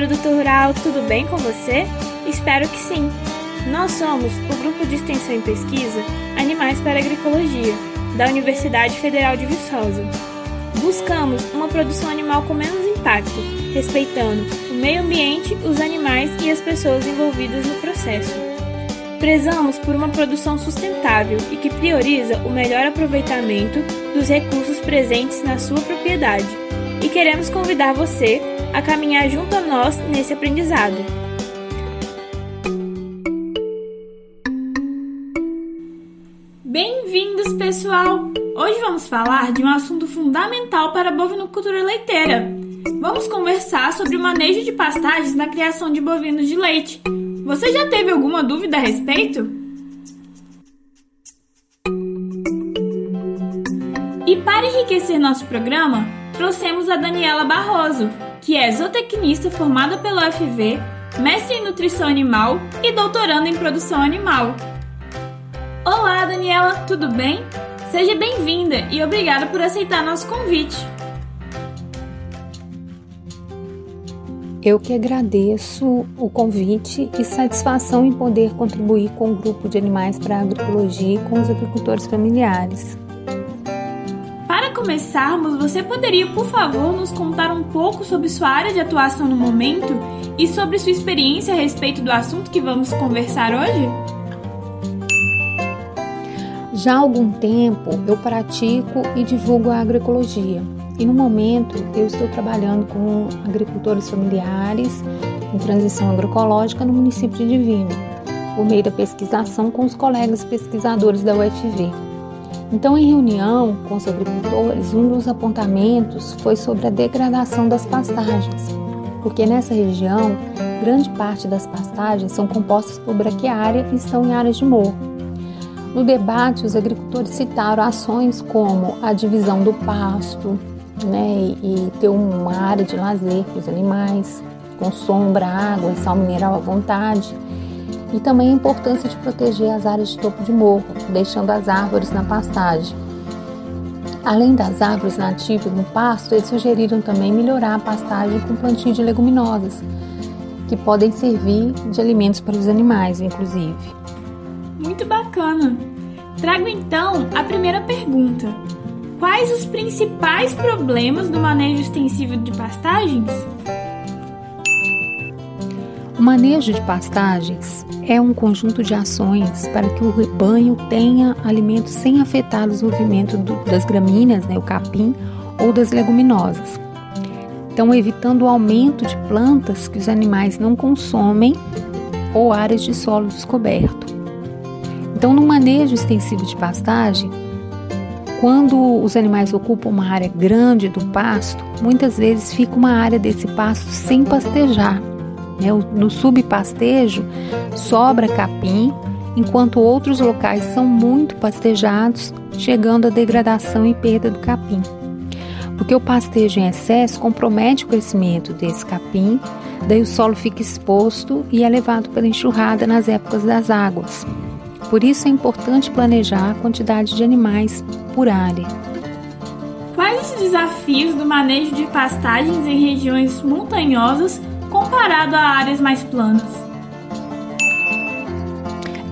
produtor rural, tudo bem com você? Espero que sim! Nós somos o Grupo de Extensão e Pesquisa Animais para Agroecologia, da Universidade Federal de Viçosa. Buscamos uma produção animal com menos impacto, respeitando o meio ambiente, os animais e as pessoas envolvidas no processo. Prezamos por uma produção sustentável e que prioriza o melhor aproveitamento dos recursos presentes na sua propriedade. E queremos convidar você a caminhar junto a nós nesse aprendizado. Bem-vindos, pessoal! Hoje vamos falar de um assunto fundamental para a bovinocultura leiteira. Vamos conversar sobre o manejo de pastagens na criação de bovinos de leite. Você já teve alguma dúvida a respeito? E para enriquecer nosso programa, trouxemos a Daniela Barroso, que é zootecnista formada pela UFV, mestre em nutrição animal e doutoranda em produção animal. Olá, Daniela, tudo bem? Seja bem-vinda e obrigada por aceitar nosso convite. Eu que agradeço o convite e satisfação em poder contribuir com o grupo de animais para a agroecologia e com os agricultores familiares. Começarmos, você poderia, por favor, nos contar um pouco sobre sua área de atuação no momento e sobre sua experiência a respeito do assunto que vamos conversar hoje? Já há algum tempo eu pratico e divulgo a agroecologia. E no momento eu estou trabalhando com agricultores familiares em transição agroecológica no município de Divino, por meio da pesquisação com os colegas pesquisadores da UFV. Então, em reunião com os agricultores, um dos apontamentos foi sobre a degradação das pastagens, porque nessa região, grande parte das pastagens são compostas por braquiária e estão em áreas de morro. No debate, os agricultores citaram ações como a divisão do pasto, né, e ter uma área de lazer para os animais, com sombra, água e sal mineral à vontade e também a importância de proteger as áreas de topo de morro, deixando as árvores na pastagem. Além das árvores nativas no pasto, eles sugeriram também melhorar a pastagem com plantio de leguminosas, que podem servir de alimentos para os animais, inclusive. Muito bacana! Trago então a primeira pergunta. Quais os principais problemas do manejo extensivo de pastagens? O manejo de pastagens é um conjunto de ações para que o rebanho tenha alimentos sem afetar o desenvolvimento do, das gramíneas, né, o capim, ou das leguminosas. Então, evitando o aumento de plantas que os animais não consomem ou áreas de solo descoberto. Então, no manejo extensivo de pastagem, quando os animais ocupam uma área grande do pasto, muitas vezes fica uma área desse pasto sem pastejar né? No subpastejo sobra capim, enquanto outros locais são muito pastejados, chegando à degradação e perda do capim. Porque o pastejo em excesso compromete o crescimento desse capim, daí o solo fica exposto e é levado pela enxurrada nas épocas das águas. Por isso é importante planejar a quantidade de animais por área. Quais os desafios do manejo de pastagens em regiões montanhosas comparado a áreas mais planas.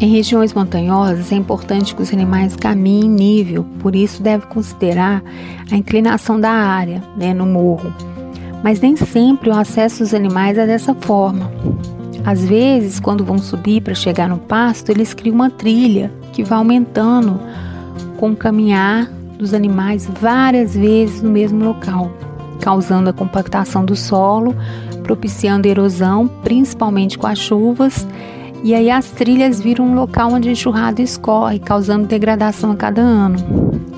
Em regiões montanhosas é importante que os animais caminhem em nível, por isso deve considerar a inclinação da área, né, no morro. Mas nem sempre o acesso dos animais é dessa forma. Às vezes, quando vão subir para chegar no pasto, eles criam uma trilha que vai aumentando com o caminhar dos animais várias vezes no mesmo local, causando a compactação do solo, propiciando erosão, principalmente com as chuvas, e aí as trilhas viram um local onde a enxurrada escorre, causando degradação a cada ano.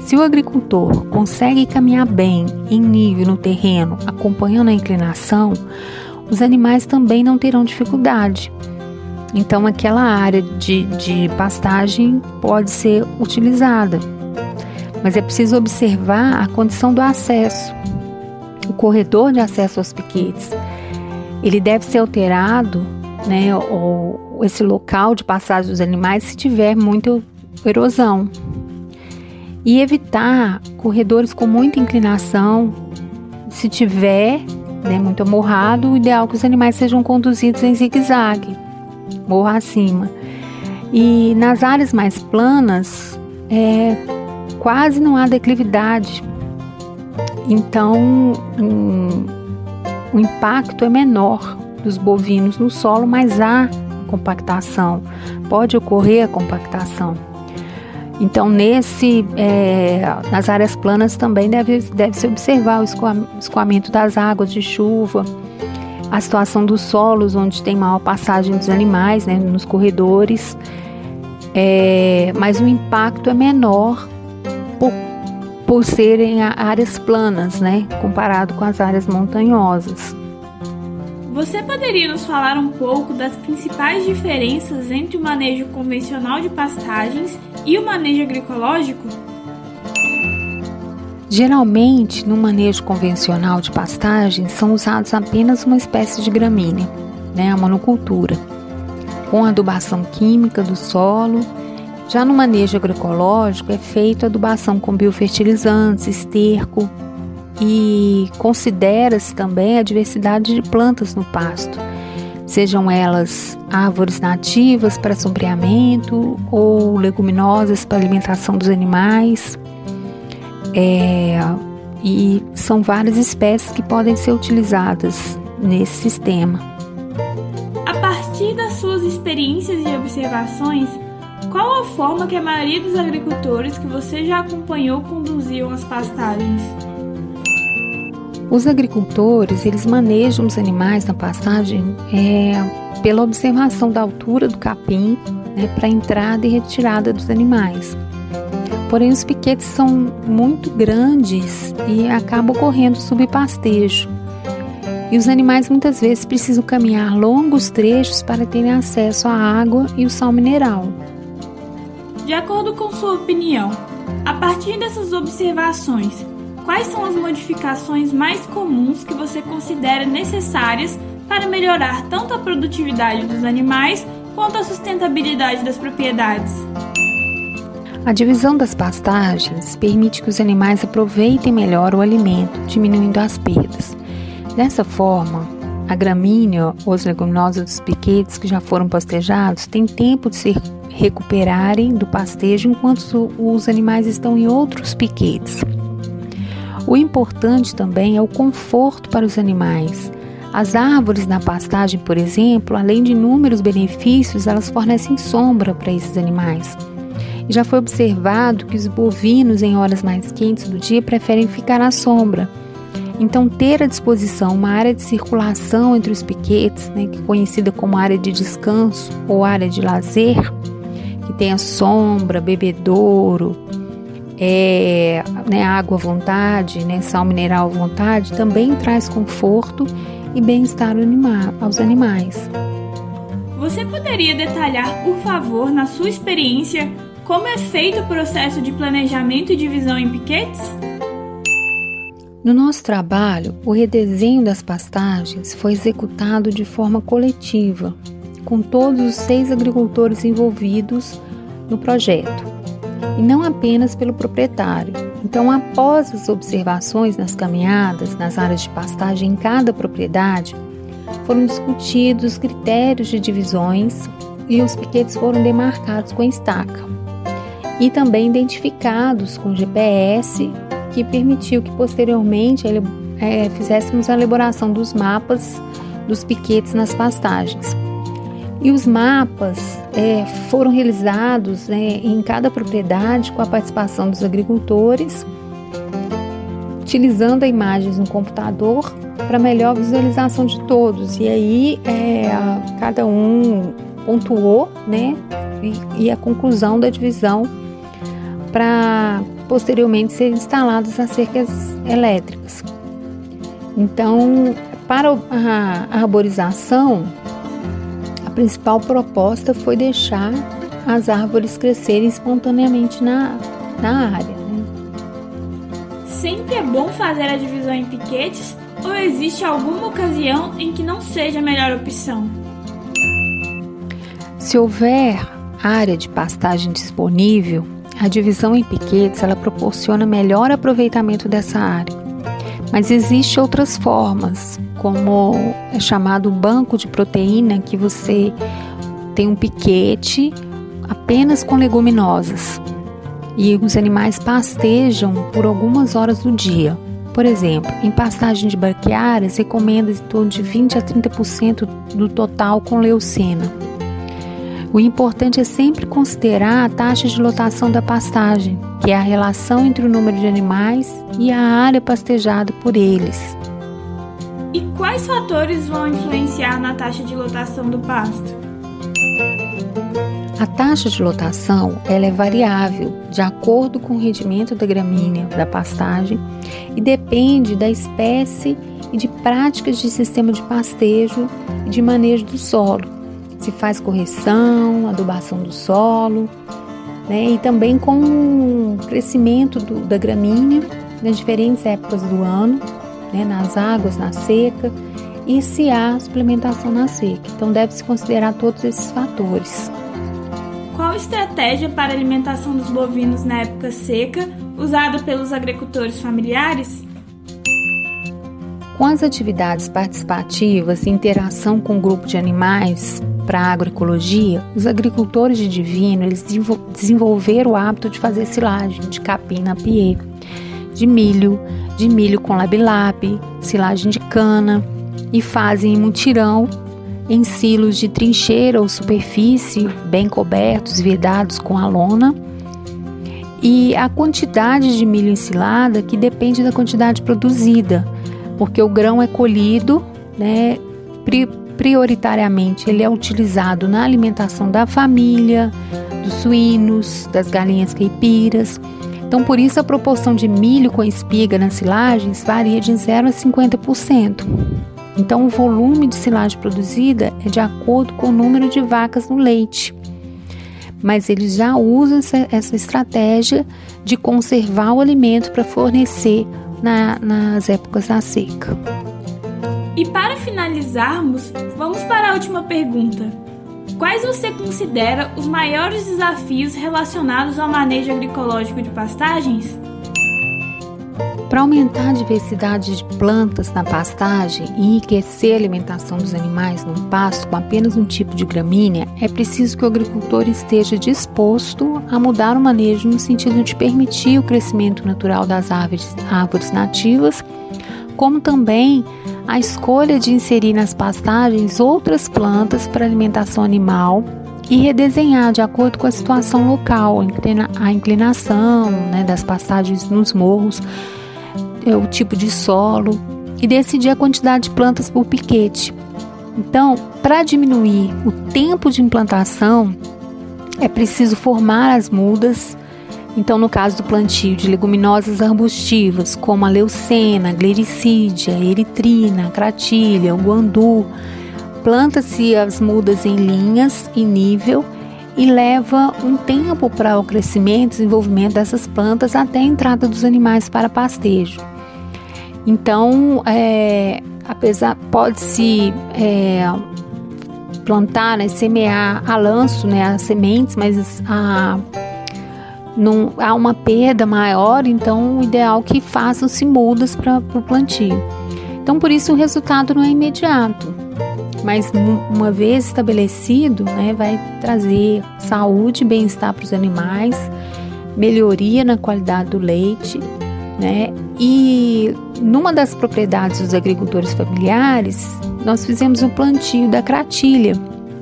Se o agricultor consegue caminhar bem em nível no terreno, acompanhando a inclinação, os animais também não terão dificuldade. Então, aquela área de, de pastagem pode ser utilizada, mas é preciso observar a condição do acesso, o corredor de acesso aos piquetes ele deve ser alterado, né, ou esse local de passagem dos animais se tiver muita erosão. E evitar corredores com muita inclinação, se tiver né, muito amorrado, o ideal é que os animais sejam conduzidos em zigue-zague, morro acima. E nas áreas mais planas, é, quase não há declividade. Então, o impacto é menor dos bovinos no solo, mas há compactação. Pode ocorrer a compactação. Então, nesse, é, nas áreas planas também deve, deve se observar o escoamento das águas de chuva, a situação dos solos, onde tem maior passagem dos animais, né, nos corredores, é, mas o impacto é menor por serem áreas planas, né, comparado com as áreas montanhosas. Você poderia nos falar um pouco das principais diferenças entre o manejo convencional de pastagens e o manejo agroecológico? Geralmente, no manejo convencional de pastagens, são usados apenas uma espécie de gramínea, né, a monocultura, com adubação química do solo. Já no manejo agroecológico, é feita adubação com biofertilizantes, esterco, e considera-se também a diversidade de plantas no pasto, sejam elas árvores nativas para sombreamento ou leguminosas para alimentação dos animais. É, e são várias espécies que podem ser utilizadas nesse sistema. A partir das suas experiências e observações, qual a forma que a maioria dos agricultores que você já acompanhou conduziam as pastagens? Os agricultores eles manejam os animais na pastagem é, pela observação da altura do capim né, para entrada e retirada dos animais. Porém, os piquetes são muito grandes e acabam ocorrendo subpastejo. E os animais muitas vezes precisam caminhar longos trechos para terem acesso à água e o sal mineral. De acordo com sua opinião, a partir dessas observações, quais são as modificações mais comuns que você considera necessárias para melhorar tanto a produtividade dos animais quanto a sustentabilidade das propriedades. A divisão das pastagens permite que os animais aproveitem melhor o alimento, diminuindo as perdas. Dessa forma, a gramínea ou as leguminosas dos piquetes que já foram pastejados têm tempo de se recuperarem do pastejo enquanto os animais estão em outros piquetes. O importante também é o conforto para os animais. As árvores na pastagem, por exemplo, além de inúmeros benefícios, elas fornecem sombra para esses animais. Já foi observado que os bovinos, em horas mais quentes do dia, preferem ficar à sombra. Então, ter à disposição uma área de circulação entre os piquetes, né, é conhecida como área de descanso ou área de lazer, que tenha sombra, bebedouro, é, né, água à vontade, né, sal mineral à vontade, também traz conforto e bem-estar aos animais. Você poderia detalhar, por favor, na sua experiência, como é feito o processo de planejamento e divisão em piquetes? No nosso trabalho, o redesenho das pastagens foi executado de forma coletiva, com todos os seis agricultores envolvidos no projeto e não apenas pelo proprietário. Então, após as observações nas caminhadas, nas áreas de pastagem em cada propriedade, foram discutidos os critérios de divisões e os piquetes foram demarcados com estaca e também identificados com GPS, que permitiu que posteriormente é, fizéssemos a elaboração dos mapas dos piquetes nas pastagens. E os mapas é, foram realizados né, em cada propriedade com a participação dos agricultores, utilizando imagens no computador para melhor visualização de todos. E aí é, cada um pontuou né, e, e a conclusão da divisão para posteriormente serem instaladas as cercas elétricas. Então, para a arborização, principal proposta foi deixar as árvores crescerem espontaneamente na, na área. Né? Sempre é bom fazer a divisão em piquetes ou existe alguma ocasião em que não seja a melhor opção? Se houver área de pastagem disponível, a divisão em piquetes ela proporciona melhor aproveitamento dessa área, Mas existem outras formas, como é chamado banco de proteína, que você tem um piquete apenas com leguminosas e os animais pastejam por algumas horas do dia. Por exemplo, em pastagem de braquiárias, recomenda em torno de 20 a 30% do total com leucena. O importante é sempre considerar a taxa de lotação da pastagem, que é a relação entre o número de animais e a área pastejada por eles. E quais fatores vão influenciar na taxa de lotação do pasto? A taxa de lotação ela é variável de acordo com o rendimento da gramínea da pastagem e depende da espécie e de práticas de sistema de pastejo e de manejo do solo. Se faz correção, adubação do solo, né, e também com o crescimento do, da gramínea nas diferentes épocas do ano, né, nas águas, na seca, e se há suplementação na seca. Então deve-se considerar todos esses fatores. Qual estratégia para a alimentação dos bovinos na época seca usada pelos agricultores familiares? Com as atividades participativas e interação com o grupo de animais para a agroecologia, os agricultores de divino eles desenvolveram o hábito de fazer silagem de capim na pie, de milho, de milho com labilab, silagem de cana e fazem mutirão em silos de trincheira ou superfície, bem cobertos, vedados com a lona. E a quantidade de milho ensilada que depende da quantidade produzida, porque o grão é colhido, né, prioritariamente ele é utilizado na alimentação da família, dos suínos, das galinhas caipiras. Então, por isso a proporção de milho com espiga nas silagens varia de 0 a 50%. Então, o volume de silagem produzida é de acordo com o número de vacas no leite. Mas eles já usam essa, essa estratégia de conservar o alimento para fornecer na, nas épocas da seca. E para finalizarmos, vamos para a última pergunta. Quais você considera os maiores desafios relacionados ao manejo agroecológico de pastagens? Para aumentar a diversidade de plantas na pastagem e enriquecer a alimentação dos animais num pasto com apenas um tipo de gramínea, é preciso que o agricultor esteja disposto a mudar o manejo no sentido de permitir o crescimento natural das árvores, árvores nativas, como também a escolha de inserir nas pastagens outras plantas para alimentação animal e redesenhar de acordo com a situação local, a inclinação né, das pastagens nos morros é, o tipo de solo e decidir a quantidade de plantas por piquete. Então, para diminuir o tempo de implantação, é preciso formar as mudas. Então, no caso do plantio de leguminosas arbustivas, como a leucena, glericídia, eritrina, cratilha, o guandu, planta-se as mudas em linhas, em nível, e leva um tempo para o crescimento e desenvolvimento dessas plantas até a entrada dos animais para pastejo. Então, é, apesar pode-se é, plantar, né, semear a lanço, né, as sementes, mas a, não, há uma perda maior, então o ideal é que façam-se mudas para o plantio. Então, por isso o resultado não é imediato, mas uma vez estabelecido, né, vai trazer saúde e bem-estar para os animais, melhoria na qualidade do leite né? E numa das propriedades dos agricultores familiares, nós fizemos o um plantio da cratilha,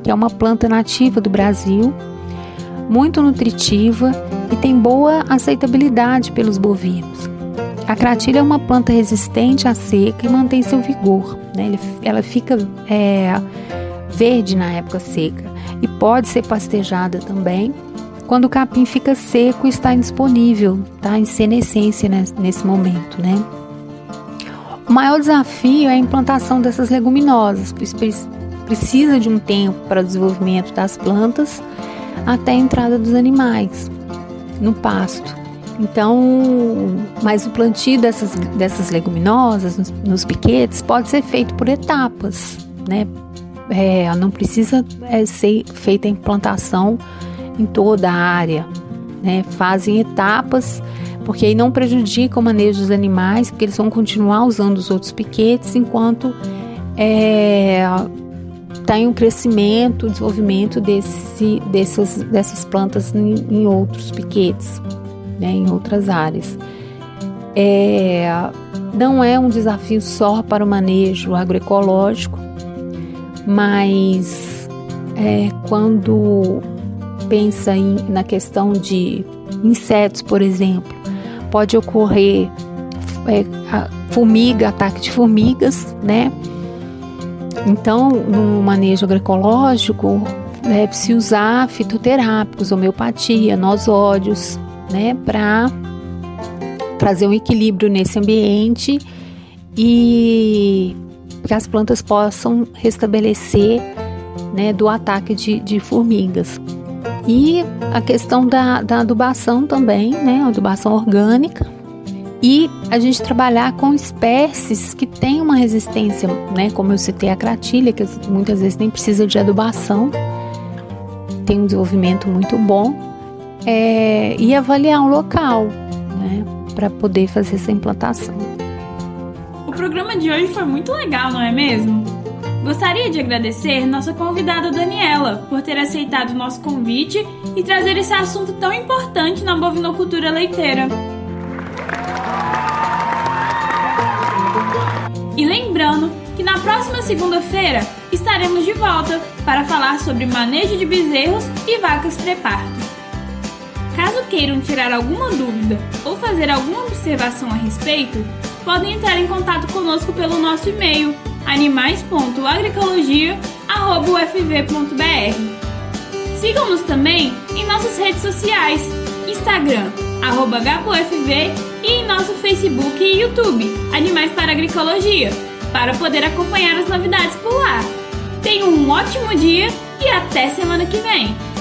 que é uma planta nativa do Brasil, muito nutritiva e tem boa aceitabilidade pelos bovinos. A cratilha é uma planta resistente à seca e mantém seu vigor. Né? Ela fica é, verde na época seca e pode ser pastejada também quando o capim fica seco está indisponível, tá? Em senescência nesse momento, né? O maior desafio é a implantação dessas leguminosas, pois precisa de um tempo para o desenvolvimento das plantas até a entrada dos animais no pasto. Então, mas o plantio dessas, dessas leguminosas nos, nos piquetes pode ser feito por etapas, né? É, não precisa é, ser feita a implantação em toda a área, né? fazem etapas porque aí não prejudica o manejo dos animais, porque eles vão continuar usando os outros piquetes enquanto é, tá em um crescimento, desenvolvimento desse, dessas, dessas plantas em, em outros piquetes, né, em outras áreas. É, não é um desafio só para o manejo agroecológico, mas é, quando pensa em, na questão de insetos, por exemplo, pode ocorrer é, formiga, ataque de formigas, né? Então, no manejo agroecológico, deve-se né, usar fitoterápicos, homeopatia, nosódios, né, para trazer um equilíbrio nesse ambiente e que as plantas possam restabelecer né, do ataque de, de formigas. E a questão da, da adubação também, né, adubação orgânica, e a gente trabalhar com espécies que têm uma resistência, né? Como eu citei a cratilha, que muitas vezes nem precisa de adubação, tem um desenvolvimento muito bom, é, e avaliar o local, né? Para poder fazer essa implantação. O programa de hoje foi muito legal, não é mesmo? Gostaria de agradecer nossa convidada Daniela por ter aceitado o nosso convite e trazer esse assunto tão importante na bovinocultura leiteira. Lembrando que na próxima segunda-feira estaremos de volta para falar sobre manejo de bezerros e vacas pré-parto. Caso queiram tirar alguma dúvida ou fazer alguma observação a respeito, podem entrar em contato conosco pelo nosso e-mail animais.agroecologia.ufv.br. Sigam-nos também em nossas redes sociais, Instagram, arroba e em nosso Facebook e YouTube, Animais para Agroecologia, para poder acompanhar as novidades por lá. Tenham um ótimo dia e até semana que vem!